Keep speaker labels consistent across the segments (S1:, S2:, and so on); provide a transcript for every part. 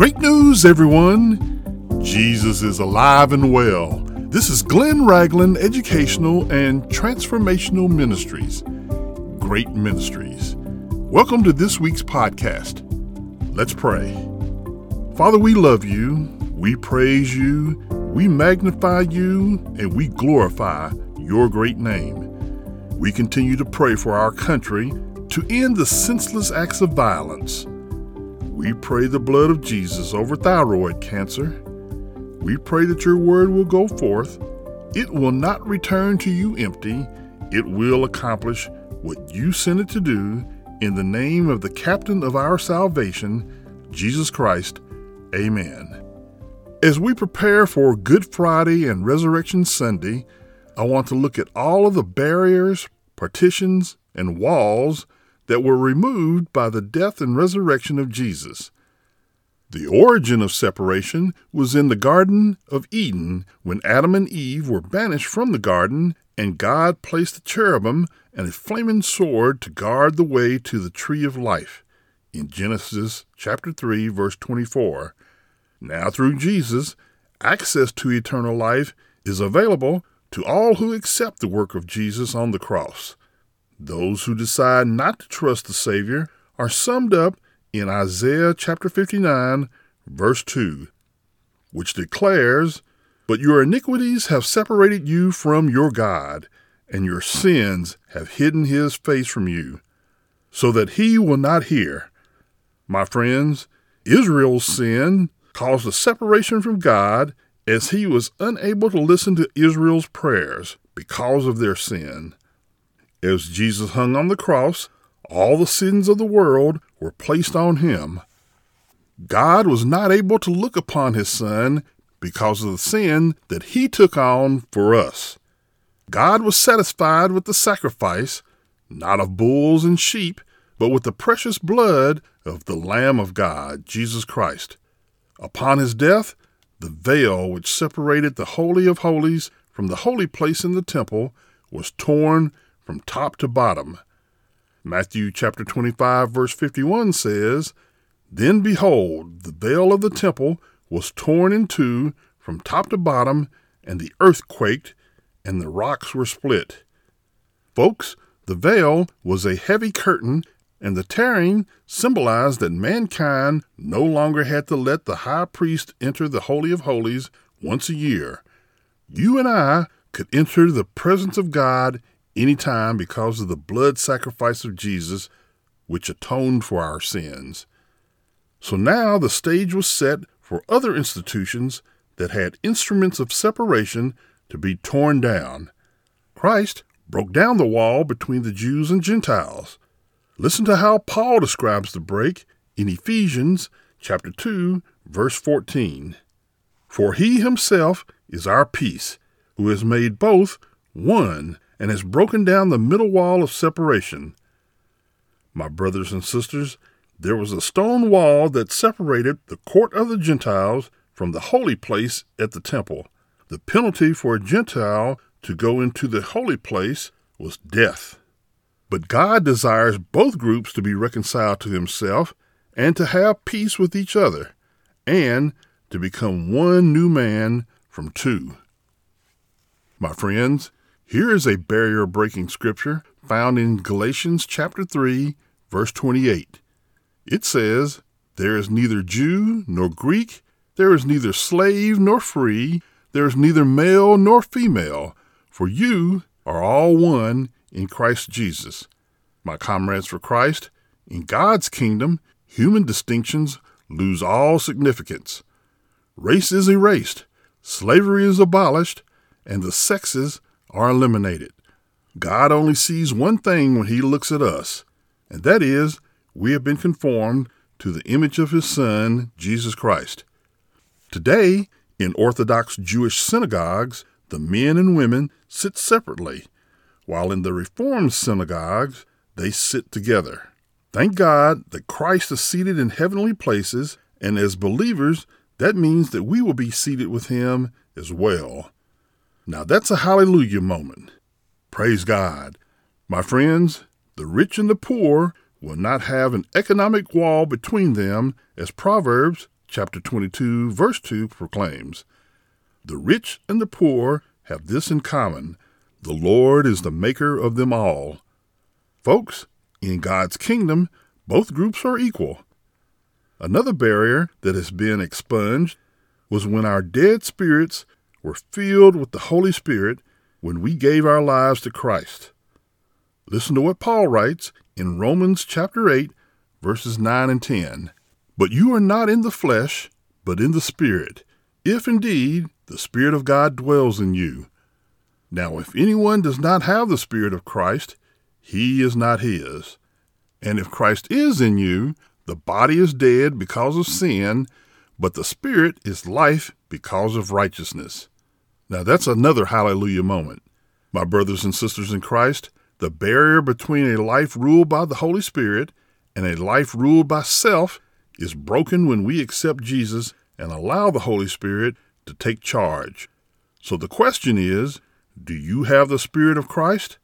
S1: Great news, everyone! Jesus is alive and well. This is Glenn Ragland Educational and Transformational Ministries. Great Ministries. Welcome to this week's podcast. Let's pray. Father, we love you, we praise you, we magnify you, and we glorify your great name. We continue to pray for our country to end the senseless acts of violence. We pray the blood of Jesus over thyroid cancer. We pray that your word will go forth. It will not return to you empty. It will accomplish what you sent it to do in the name of the captain of our salvation, Jesus Christ. Amen. As we prepare for Good Friday and Resurrection Sunday, I want to look at all of the barriers, partitions, and walls that were removed by the death and resurrection of Jesus. The origin of separation was in the Garden of Eden when Adam and Eve were banished from the garden and God placed a cherubim and a flaming sword to guard the way to the tree of life in Genesis chapter 3 verse 24. Now through Jesus, access to eternal life is available to all who accept the work of Jesus on the cross. Those who decide not to trust the Savior are summed up in Isaiah chapter 59, verse 2, which declares, But your iniquities have separated you from your God, and your sins have hidden his face from you, so that he will not hear. My friends, Israel's sin caused a separation from God as he was unable to listen to Israel's prayers because of their sin. As Jesus hung on the cross, all the sins of the world were placed on him. God was not able to look upon his son because of the sin that he took on for us. God was satisfied with the sacrifice, not of bulls and sheep, but with the precious blood of the Lamb of God, Jesus Christ. Upon his death, the veil which separated the Holy of Holies from the holy place in the temple was torn from top to bottom. Matthew chapter 25 verse 51 says, Then behold, the veil of the temple was torn in two from top to bottom, and the earth quaked, and the rocks were split. Folks, the veil was a heavy curtain, and the tearing symbolized that mankind no longer had to let the high priest enter the Holy of Holies once a year. You and I could enter the presence of God anytime because of the blood sacrifice of Jesus, which atoned for our sins. So now the stage was set for other institutions that had instruments of separation to be torn down. Christ broke down the wall between the Jews and Gentiles. Listen to how Paul describes the break in Ephesians chapter 2 verse 14. For he himself is our peace, who has made both one and has broken down the middle wall of separation. My brothers and sisters, there was a stone wall that separated the court of the Gentiles from the holy place at the temple. The penalty for a Gentile to go into the holy place was death. But God desires both groups to be reconciled to Himself and to have peace with each other, and to become one new man from two. My friends, here is a barrier breaking scripture found in Galatians chapter 3, verse 28. It says, There is neither Jew nor Greek, there is neither slave nor free, there is neither male nor female, for you are all one in Christ Jesus. My comrades for Christ, in God's kingdom, human distinctions lose all significance. Race is erased, slavery is abolished, and the sexes are eliminated. God only sees one thing when He looks at us, and that is we have been conformed to the image of His Son, Jesus Christ. Today, in Orthodox Jewish synagogues, the men and women sit separately, while in the Reformed synagogues, they sit together. Thank God that Christ is seated in heavenly places, and as believers, that means that we will be seated with Him as well. Now that's a hallelujah moment. Praise God. My friends, the rich and the poor will not have an economic wall between them, as Proverbs chapter 22, verse 2 proclaims, The rich and the poor have this in common the Lord is the maker of them all. Folks, in God's kingdom, both groups are equal. Another barrier that has been expunged was when our dead spirits were filled with the Holy Spirit when we gave our lives to Christ. Listen to what Paul writes in Romans chapter 8, verses 9 and 10. But you are not in the flesh, but in the Spirit, if indeed the Spirit of God dwells in you. Now, if anyone does not have the Spirit of Christ, he is not his. And if Christ is in you, the body is dead because of sin, but the Spirit is life because of righteousness. Now, that's another hallelujah moment. My brothers and sisters in Christ, the barrier between a life ruled by the Holy Spirit and a life ruled by self is broken when we accept Jesus and allow the Holy Spirit to take charge. So the question is do you have the Spirit of Christ?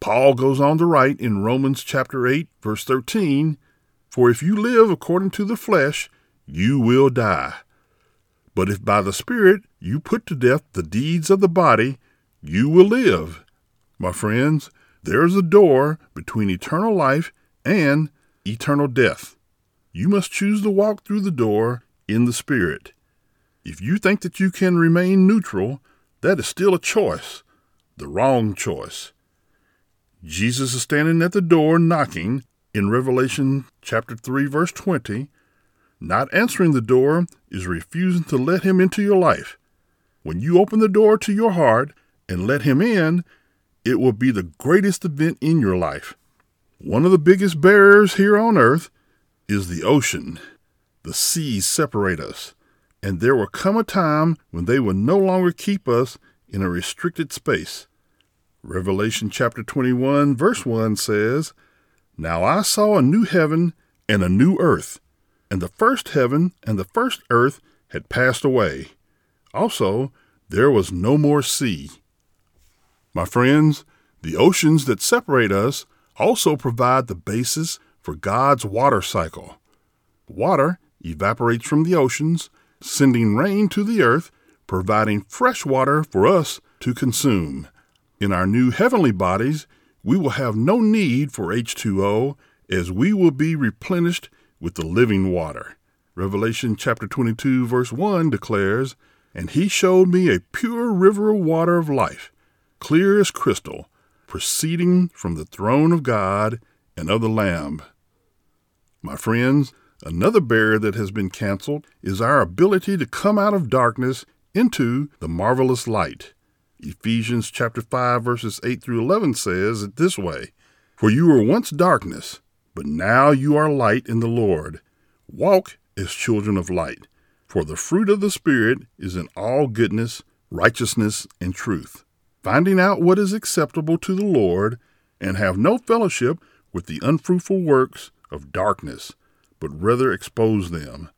S1: Paul goes on to write in Romans chapter 8, verse 13 For if you live according to the flesh, you will die. But if by the Spirit you put to death the deeds of the body, you will live. My friends, there is a door between eternal life and eternal death. You must choose to walk through the door in the Spirit. If you think that you can remain neutral, that is still a choice, the wrong choice. Jesus is standing at the door knocking in Revelation chapter 3 verse 20 not answering the door is refusing to let Him into your life. When you open the door to your heart and let Him in, it will be the greatest event in your life. One of the biggest barriers here on earth is the ocean. The seas separate us, and there will come a time when they will no longer keep us in a restricted space. Revelation chapter 21, verse 1 says, Now I saw a new heaven and a new earth and the first heaven and the first earth had passed away. Also, there was no more sea. My friends, the oceans that separate us also provide the basis for God's water cycle. Water evaporates from the oceans, sending rain to the earth, providing fresh water for us to consume. In our new heavenly bodies, we will have no need for H2O as we will be replenished with the living water. Revelation chapter 22, verse 1 declares, And he showed me a pure river of water of life, clear as crystal, proceeding from the throne of God and of the Lamb. My friends, another barrier that has been canceled is our ability to come out of darkness into the marvelous light. Ephesians chapter 5 verses 8 through 11 says it this way, For you were once darkness, but now you are light in the Lord. Walk as children of light, for the fruit of the Spirit is in all goodness, righteousness, and truth, finding out what is acceptable to the Lord, and have no fellowship with the unfruitful works of darkness, but rather expose them.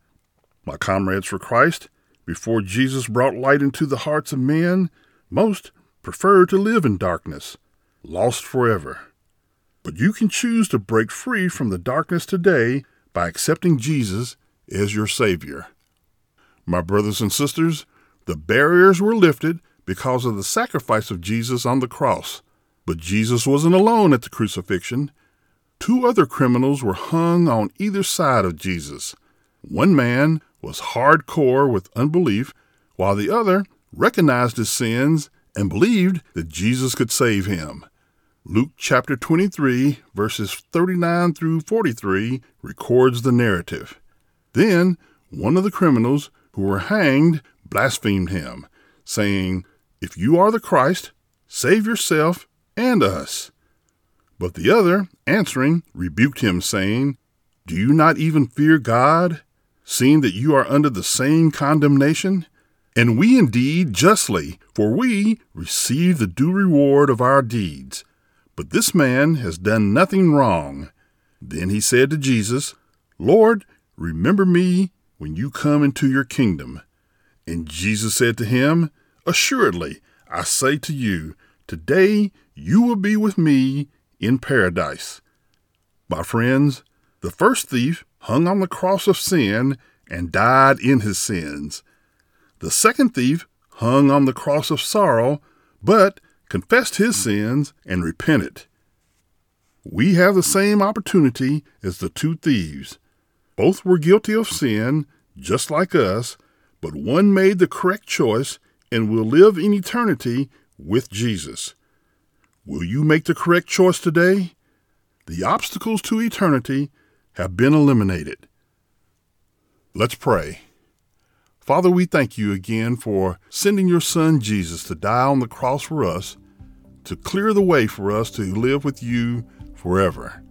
S1: My comrades for Christ, before Jesus brought light into the hearts of men, most preferred to live in darkness, lost forever. But you can choose to break free from the darkness today by accepting Jesus as your Savior. My brothers and sisters, the barriers were lifted because of the sacrifice of Jesus on the cross. But Jesus wasn't alone at the crucifixion. Two other criminals were hung on either side of Jesus. One man was hardcore with unbelief, while the other recognized his sins and believed that Jesus could save him. Luke chapter 23, verses 39 through 43, records the narrative. Then one of the criminals who were hanged blasphemed him, saying, If you are the Christ, save yourself and us. But the other, answering, rebuked him, saying, Do you not even fear God, seeing that you are under the same condemnation? And we indeed justly, for we receive the due reward of our deeds. But this man has done nothing wrong. Then he said to Jesus, Lord, remember me when you come into your kingdom. And Jesus said to him, Assuredly, I say to you, today you will be with me in paradise. My friends, the first thief hung on the cross of sin and died in his sins. The second thief hung on the cross of sorrow, but confessed his sins and repented. We have the same opportunity as the two thieves. Both were guilty of sin, just like us, but one made the correct choice and will live in eternity with Jesus. Will you make the correct choice today? The obstacles to eternity have been eliminated. Let's pray. Father, we thank you again for sending your Son Jesus to die on the cross for us, to clear the way for us to live with you forever.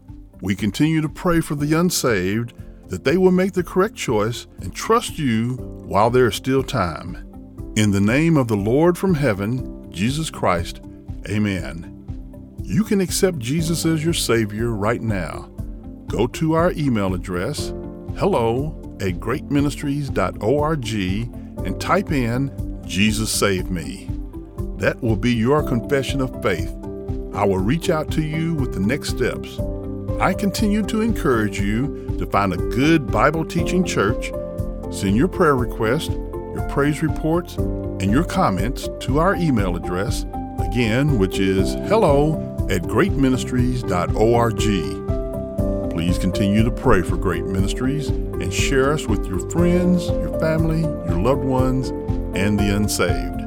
S1: We continue to pray for the unsaved that they will make the correct choice and trust you while there is still time. In the name of the Lord from heaven, Jesus Christ, amen. You can accept Jesus as your Savior right now. Go to our email address, hello at greatministries.org, and type in Jesus Save Me. That will be your confession of faith. I will reach out to you with the next steps. I continue to encourage you to find a good Bible teaching church, send your prayer request, your praise reports, and your comments to our email address, again, which is hello at greatministries.org. Please continue to pray for Great Ministries and share us with your friends, your family, your loved ones, and the unsaved.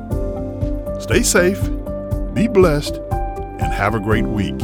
S1: Stay safe, be blessed, and have a great week.